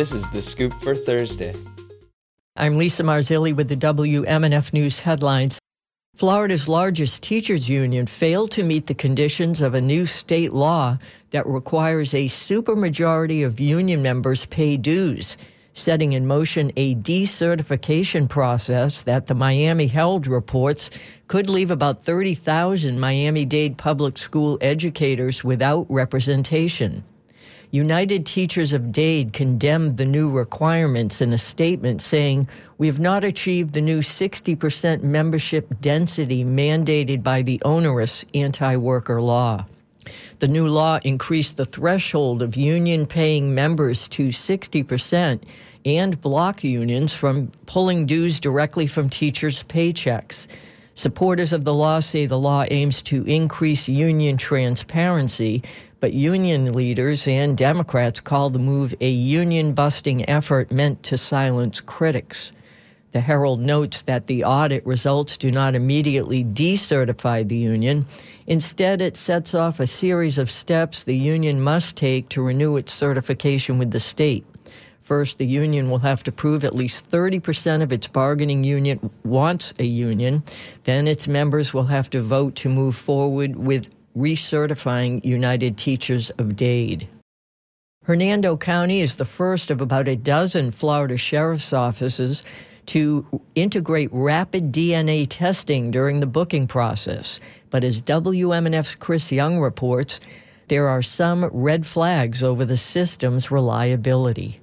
This is The Scoop for Thursday. I'm Lisa Marzilli with the WMNF News headlines. Florida's largest teachers union failed to meet the conditions of a new state law that requires a supermajority of union members pay dues, setting in motion a decertification process that the Miami Herald reports could leave about 30,000 Miami Dade public school educators without representation. United Teachers of Dade condemned the new requirements in a statement saying, We have not achieved the new 60% membership density mandated by the onerous anti worker law. The new law increased the threshold of union paying members to 60% and block unions from pulling dues directly from teachers' paychecks. Supporters of the law say the law aims to increase union transparency, but union leaders and Democrats call the move a union busting effort meant to silence critics. The Herald notes that the audit results do not immediately decertify the union. Instead, it sets off a series of steps the union must take to renew its certification with the state. First, the union will have to prove at least 30% of its bargaining unit wants a union. Then its members will have to vote to move forward with recertifying United Teachers of Dade. Hernando County is the first of about a dozen Florida sheriff's offices to integrate rapid DNA testing during the booking process. But as WMNF's Chris Young reports, there are some red flags over the system's reliability.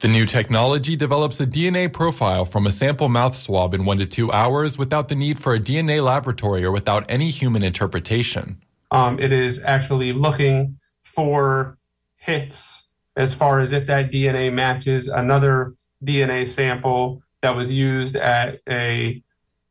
The new technology develops a DNA profile from a sample mouth swab in one to two hours without the need for a DNA laboratory or without any human interpretation. Um, it is actually looking for hits as far as if that DNA matches another DNA sample that was used at a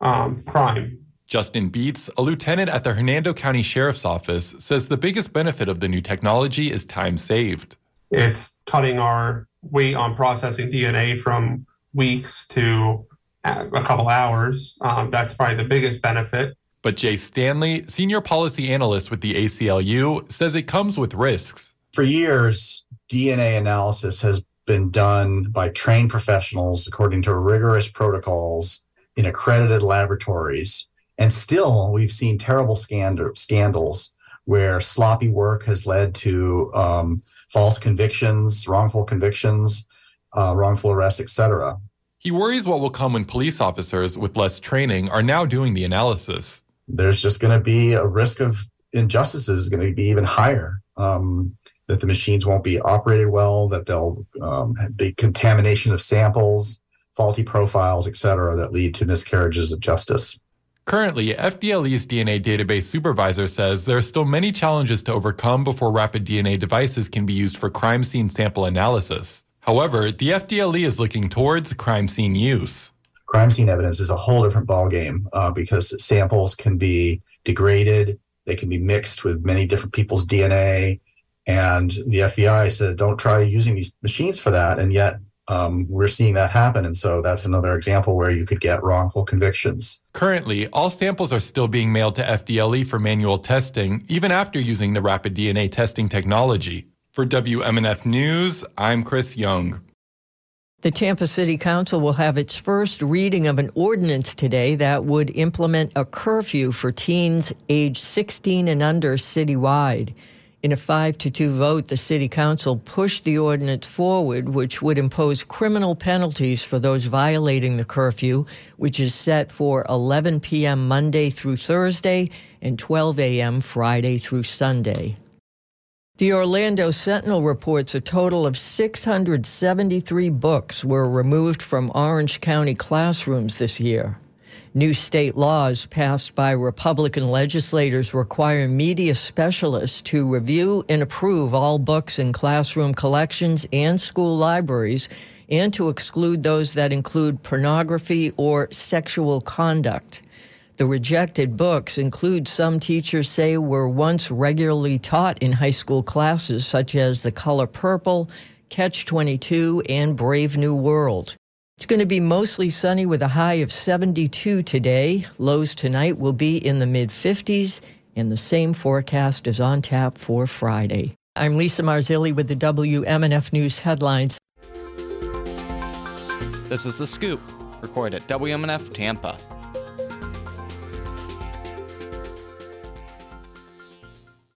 um, crime. Justin Beets, a lieutenant at the Hernando County Sheriff's Office, says the biggest benefit of the new technology is time saved. It's cutting our wait on processing DNA from weeks to a couple hours. Um, that's probably the biggest benefit. But Jay Stanley, senior policy analyst with the ACLU, says it comes with risks. For years, DNA analysis has been done by trained professionals according to rigorous protocols in accredited laboratories. And still, we've seen terrible scandals where sloppy work has led to um, false convictions, wrongful convictions, uh, wrongful arrests, etc. He worries what will come when police officers with less training are now doing the analysis. There's just going to be a risk of injustices is going to be even higher. Um, that the machines won't be operated well, that there'll um, be contamination of samples, faulty profiles, etc., that lead to miscarriages of justice. Currently, FDLE's DNA database supervisor says there are still many challenges to overcome before rapid DNA devices can be used for crime scene sample analysis. However, the FDLE is looking towards crime scene use. Crime scene evidence is a whole different ballgame uh, because samples can be degraded, they can be mixed with many different people's DNA. And the FBI said, don't try using these machines for that. And yet, um, we're seeing that happen. And so that's another example where you could get wrongful convictions. Currently, all samples are still being mailed to FDLE for manual testing, even after using the rapid DNA testing technology. For WMNF News, I'm Chris Young. The Tampa City Council will have its first reading of an ordinance today that would implement a curfew for teens age 16 and under citywide. In a 5 to 2 vote, the City Council pushed the ordinance forward, which would impose criminal penalties for those violating the curfew, which is set for 11 p.m. Monday through Thursday and 12 a.m. Friday through Sunday. The Orlando Sentinel reports a total of 673 books were removed from Orange County classrooms this year. New state laws passed by Republican legislators require media specialists to review and approve all books in classroom collections and school libraries and to exclude those that include pornography or sexual conduct. The rejected books include some teachers say were once regularly taught in high school classes, such as The Color Purple, Catch 22, and Brave New World. It's going to be mostly sunny with a high of 72 today. Lows tonight will be in the mid 50s, and the same forecast is on tap for Friday. I'm Lisa Marzilli with the WMNF News headlines. This is The Scoop, recorded at WMNF Tampa.